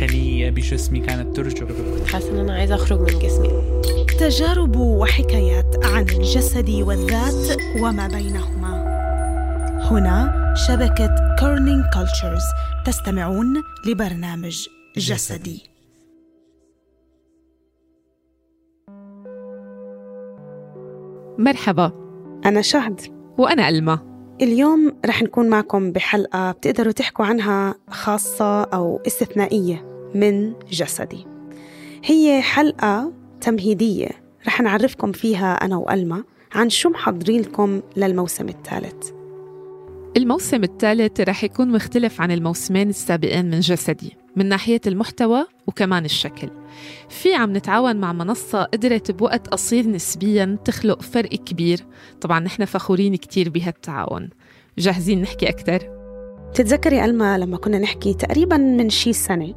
خلية بجسمي كانت ترجف. حاسة إن أنا عايزة أخرج من جسمي. تجارب وحكايات عن الجسد والذات وما بينهما. هنا شبكة Kerning Cultures تستمعون لبرنامج جسدي. مرحبا. أنا شهد. وأنا ألما. اليوم رح نكون معكم بحلقة بتقدروا تحكوا عنها خاصة أو استثنائية من جسدي. هي حلقة تمهيدية رح نعرفكم فيها أنا وألما عن شو محضرين لكم للموسم الثالث. الموسم الثالث رح يكون مختلف عن الموسمين السابقين من جسدي. من ناحية المحتوى وكمان الشكل. في عم نتعاون مع منصة قدرت بوقت قصير نسبيا تخلق فرق كبير. طبعا نحن فخورين كتير بهالتعاون. جاهزين نحكي أكثر؟ بتتذكري ألما لما كنا نحكي تقريبا من شي سنة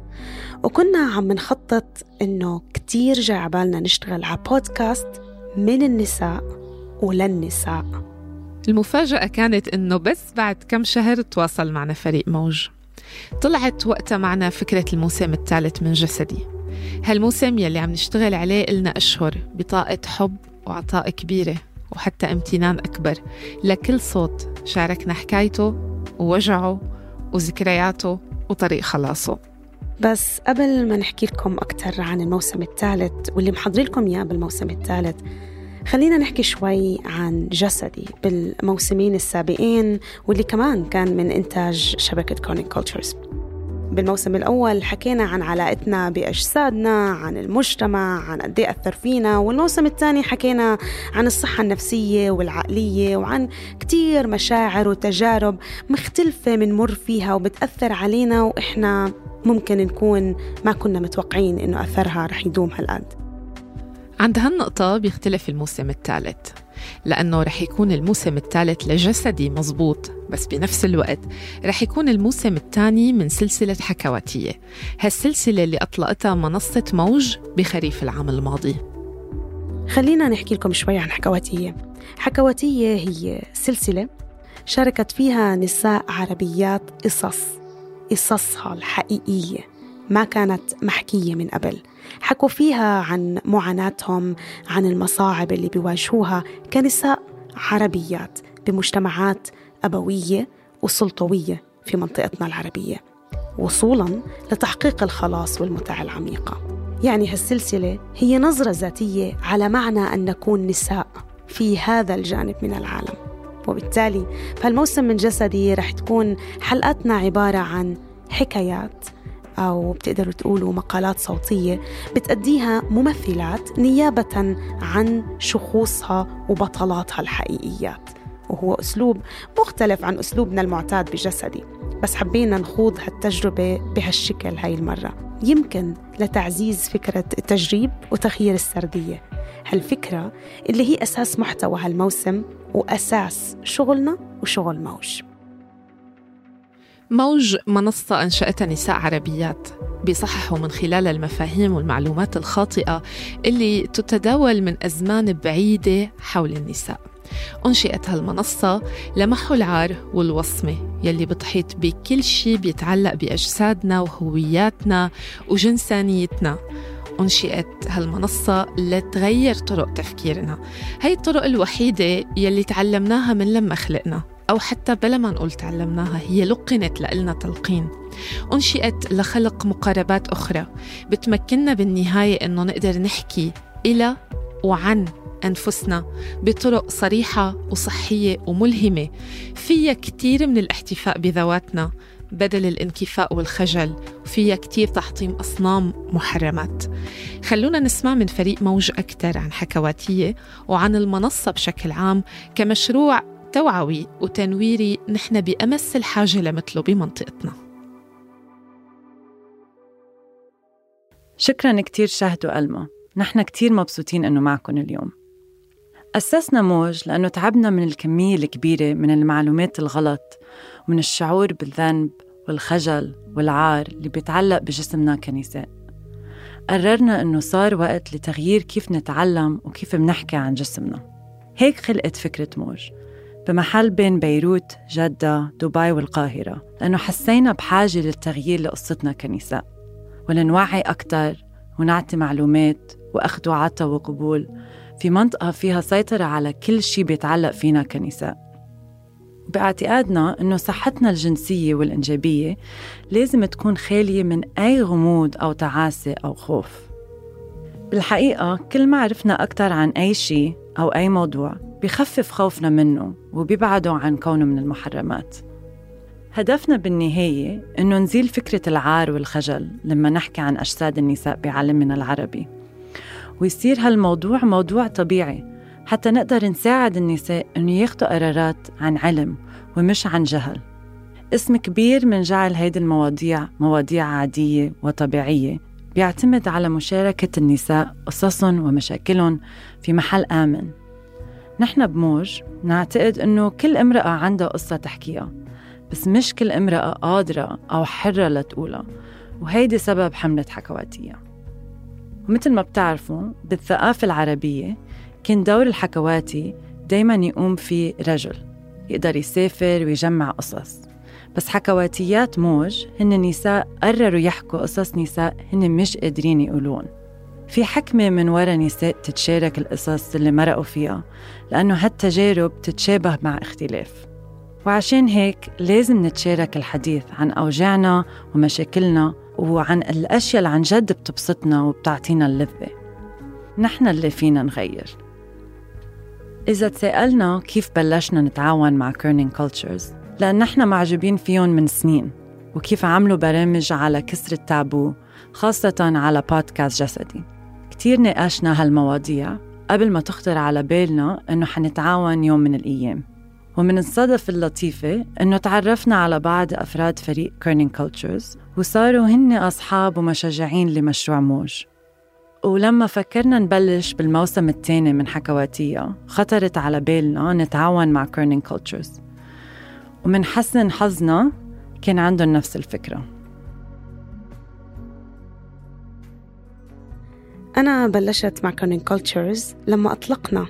وكنا عم نخطط إنه كتير جاي عبالنا نشتغل على بودكاست من النساء وللنساء المفاجأة كانت إنه بس بعد كم شهر تواصل معنا فريق موج. طلعت وقتها معنا فكرة الموسم الثالث من جسدي. هالموسم يلي عم نشتغل عليه إلنا أشهر بطاقة حب وعطاء كبيرة وحتى امتنان أكبر. لكل صوت شاركنا حكايته ووجعه وذكرياته وطريق خلاصه. بس قبل ما نحكي لكم أكثر عن الموسم الثالث واللي محضرين لكم إياه بالموسم الثالث خلينا نحكي شوي عن جسدي بالموسمين السابقين واللي كمان كان من إنتاج شبكة Kerning Cultures بالموسم الأول حكينا عن علاقتنا بأجسادنا عن المجتمع عن قد إيه أثر فينا والموسم الثاني حكينا عن الصحة النفسية والعقلية وعن كتير مشاعر وتجارب مختلفة بنمر فيها وبتأثر علينا وإحنا ممكن نكون ما كنا متوقعين إنه أثرها رح يدوم هالقد. عند هالنقطة بيختلف الموسم الثالث لأنه رح يكون الموسم الثالث لجسدي مزبوط بس بنفس الوقت رح يكون الموسم الثاني من سلسلة حكواتية هالسلسلة اللي أطلقتها منصة موج بخريف العام الماضي. خلينا نحكي لكم شوي عن حكواتية. حكواتية هي سلسلة شاركت فيها نساء عربيات قصص قصصها الحقيقية. ما كانت محكية من قبل. حكوا فيها عن معاناتهم عن المصاعب اللي بيواجهوها كنساء عربيات بمجتمعات أبوية وسلطوية في منطقتنا العربية وصولا لتحقيق الخلاص والمتعة العميقة. يعني هالسلسلة هي نظرة ذاتية على معنى أن نكون نساء في هذا الجانب من العالم. وبالتالي فالموسم من جسدي رح تكون حلقاتنا عبارة عن حكايات أو بتقدروا تقولوا مقالات صوتية بتأديها ممثلات نيابة عن شخوصها وبطلاتها الحقيقيات. وهو أسلوب مختلف عن أسلوبنا المعتاد بجسدي بس حبينا نخوض هالتجربة بهالشكل هاي المرة. يمكن لتعزيز فكرة التجريب وتغيير السردية. هالفكرة اللي هي أساس محتوى هالموسم وأساس شغلنا وشغل موج. موج منصة أنشأتها نساء عربيات بيصححوا من خلال المفاهيم والمعلومات الخاطئة اللي تتداول من أزمان بعيدة حول النساء. أنشئت هالمنصة لمحو العار والوصمة يلي بتحيط بكل شيء بيتعلق بأجسادنا وهوياتنا وجنسانيتنا. أنشئت هالمنصة لتغير طرق تفكيرنا. هي الطرق الوحيدة يلي تعلمناها من لما خلقنا أو حتى بلا ما نقول تعلمناها هي لقنت لإلنا تلقين. أنشئت لخلق مقاربات أخرى. بتمكننا بالنهاية إنه نقدر نحكي إلى وعن أنفسنا بطرق صريحة وصحية وملهمة. فيها كتير من الاحتفاء بذواتنا بدل الانكفاء والخجل. وفيها كتير تحطيم أصنام محرمات. خلونا نسمع من فريق موج أكثر عن حكواتية وعن المنصة بشكل عام كمشروع توعوي وتنويري نحن بأمس الحاجة لمثله بمنطقتنا. شكرا كتير شهد وألما نحن كتير مبسوطين أنه معكم اليوم. أسسنا موج لأنه تعبنا من الكمية الكبيرة من المعلومات الغلط ومن الشعور بالذنب والخجل والعار اللي بيتعلق بجسمنا كنساء. قررنا إنه صار وقت لتغيير كيف نتعلم وكيف بنحكي عن جسمنا. هيك خلقت فكرة موج. بمحل بين بيروت، جدة، دبي والقاهرة لأنه حسينا بحاجة للتغيير لقصتنا كنساء. ولنوعي أكثر ونعطي معلومات وأخذ وعطا وقبول في منطقة فيها سيطرة على كل شيء بيتعلق فينا كنساء. باعتقادنا أنه صحتنا الجنسية والإنجابية لازم تكون خالية من أي غموض أو تعاسة أو خوف. بالحقيقة كل ما عرفنا أكثر عن أي شيء أو أي موضوع بخفف خوفنا منه وبيبعده عن كونه من المحرمات. هدفنا بالنهاية إنه نزيل فكرة العار والخجل لما نحكي عن أجساد النساء بعالمنا العربي. ويصير هالموضوع موضوع طبيعي حتى نقدر نساعد النساء إنه ياخدوا قرارات عن علم ومش عن جهل. اسم كبير من جعل هيدي المواضيع مواضيع عادية وطبيعية بيعتمد على مشاركة النساء قصصهم ومشاكلهم في محل آمن. نحن بموج نعتقد إنه كل امرأة عندها قصة تحكيها بس مش كل امرأة قادرة أو حرة لتقولها وهيدي سبب حملة حكواتية. ومثل ما بتعرفوا بالثقافة العربية كان دور الحكواتي دايما يقوم فيه رجل يقدر يسافر ويجمع قصص. بس حكواتيات موج هن نساء قرروا يحكوا قصص نساء هن مش قادرين يقولون. في حكمة من وراء نساء تتشارك القصص اللي مرقوا فيها لأنه هالتجارب تتشابه مع اختلاف. وعشان هيك لازم نتشارك الحديث عن أوجاعنا ومشاكلنا وعن الأشياء اللي عن جد بتبسطنا وبتعطينا اللذة. نحن اللي فينا نغير. إذا تسألنا كيف بلشنا نتعاون مع Kerning Cultures لأن نحن معجبين فيهم من سنين وكيف عملوا برامج على كسر التابو خاصة على بودكاست جسدي. كتير ناقشنا هالمواضيع قبل ما تخطر على بالنا إنه حنتعاون يوم من الأيام. ومن الصدف اللطيفة إنه تعرفنا على بعض أفراد فريق كيرنينج كولتشرز وصاروا هن أصحاب ومشجعين لمشروع موج. ولما فكرنا نبلش بالموسم الثاني من حكواتية خطرت على بالنا نتعاون مع كيرنينج كولتشرز ومن حسن حظنا كان عندهم نفس الفكرة. أنا بلشت مع كونين كولتشرز لما أطلقنا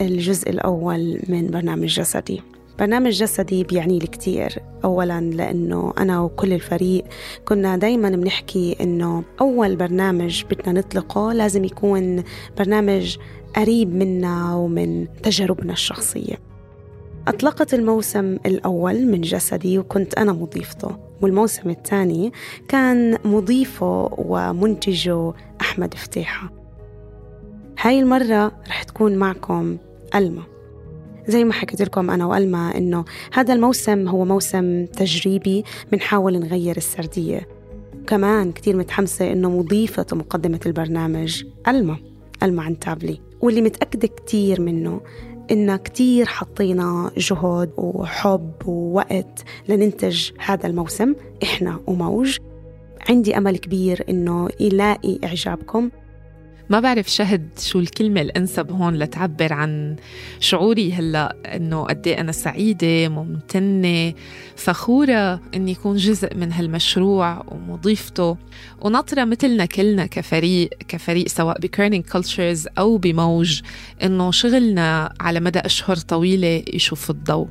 الجزء الأول من برنامج جسدي. برنامج جسدي بيعني لي كتير. أولا لأنه أنا وكل الفريق كنا دايما بنحكي أنه أول برنامج بدنا نطلقه لازم يكون برنامج قريب منا ومن تجاربنا الشخصية. أطلقت الموسم الأول من جسدي وكنت أنا مضيفته. والموسم الثاني كان مضيفه ومنتجه أحمد فتيحة. هاي المرة رح تكون معكم ألما. زي ما حكيت لكم أنا وألما إنه هذا الموسم هو موسم تجريبي بنحاول نغير السردية. كمان كتير متحمسة إنه مضيفة مقدمة البرنامج ألما. ألما عن تابلي. واللي متأكدة كتير منه إن كتير حطينا جهد وحب ووقت لننتج هذا الموسم إحنا وموج. عندي أمل كبير إنه يلاقي إعجابكم. ما بعرف شهد شو الكلمة الأنسب هون لتعبر عن شعوري هلأ إنه قد إيه أنا سعيدة ممتنة. فخورة إني يكون جزء من هالمشروع ومضيفته. وناطرة مثلنا كلنا كفريق كفريق سواء بكيرنينج كولتشرز أو بموج إنه شغلنا على مدى أشهر طويلة يشوف الضوء.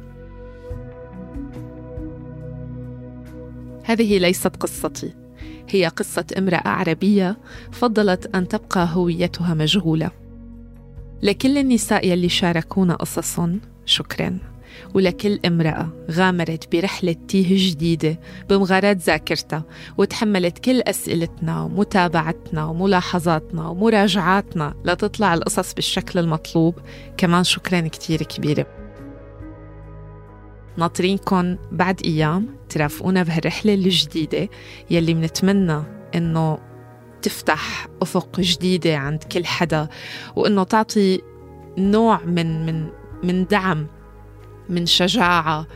هذه ليست قصتي. هي قصة امرأة عربية فضلت أن تبقى هويتها مجهولة لكل النساء يلي شاركونا قصصهم شكرا. ولكل امرأة غامرت برحلة تيه جديدة بمغارات ذاكرتها وتحملت كل أسئلتنا ومتابعتنا وملاحظاتنا ومراجعاتنا لتطلع القصص بالشكل المطلوب. كمان شكرا كتير كبيرة. ناطرينكم بعد أيام ترافقونا بهالرحلة الجديدة يلي منتمنى إنه تفتح أفق جديدة عند كل حدا وإنه تعطي نوع من من من دعم من شجاعة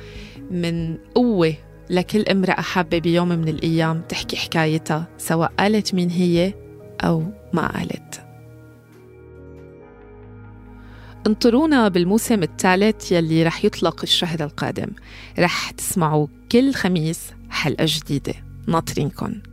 من قوة لكل امرأة حابة بيوم من الأيام تحكي حكايتها سواء قالت مين هي أو ما قالت. انطرونا بالموسم الثالث يلي رح يطلق الشهر القادم. رح تسمعوا كل خميس حلقة جديدة. ناطرينكم.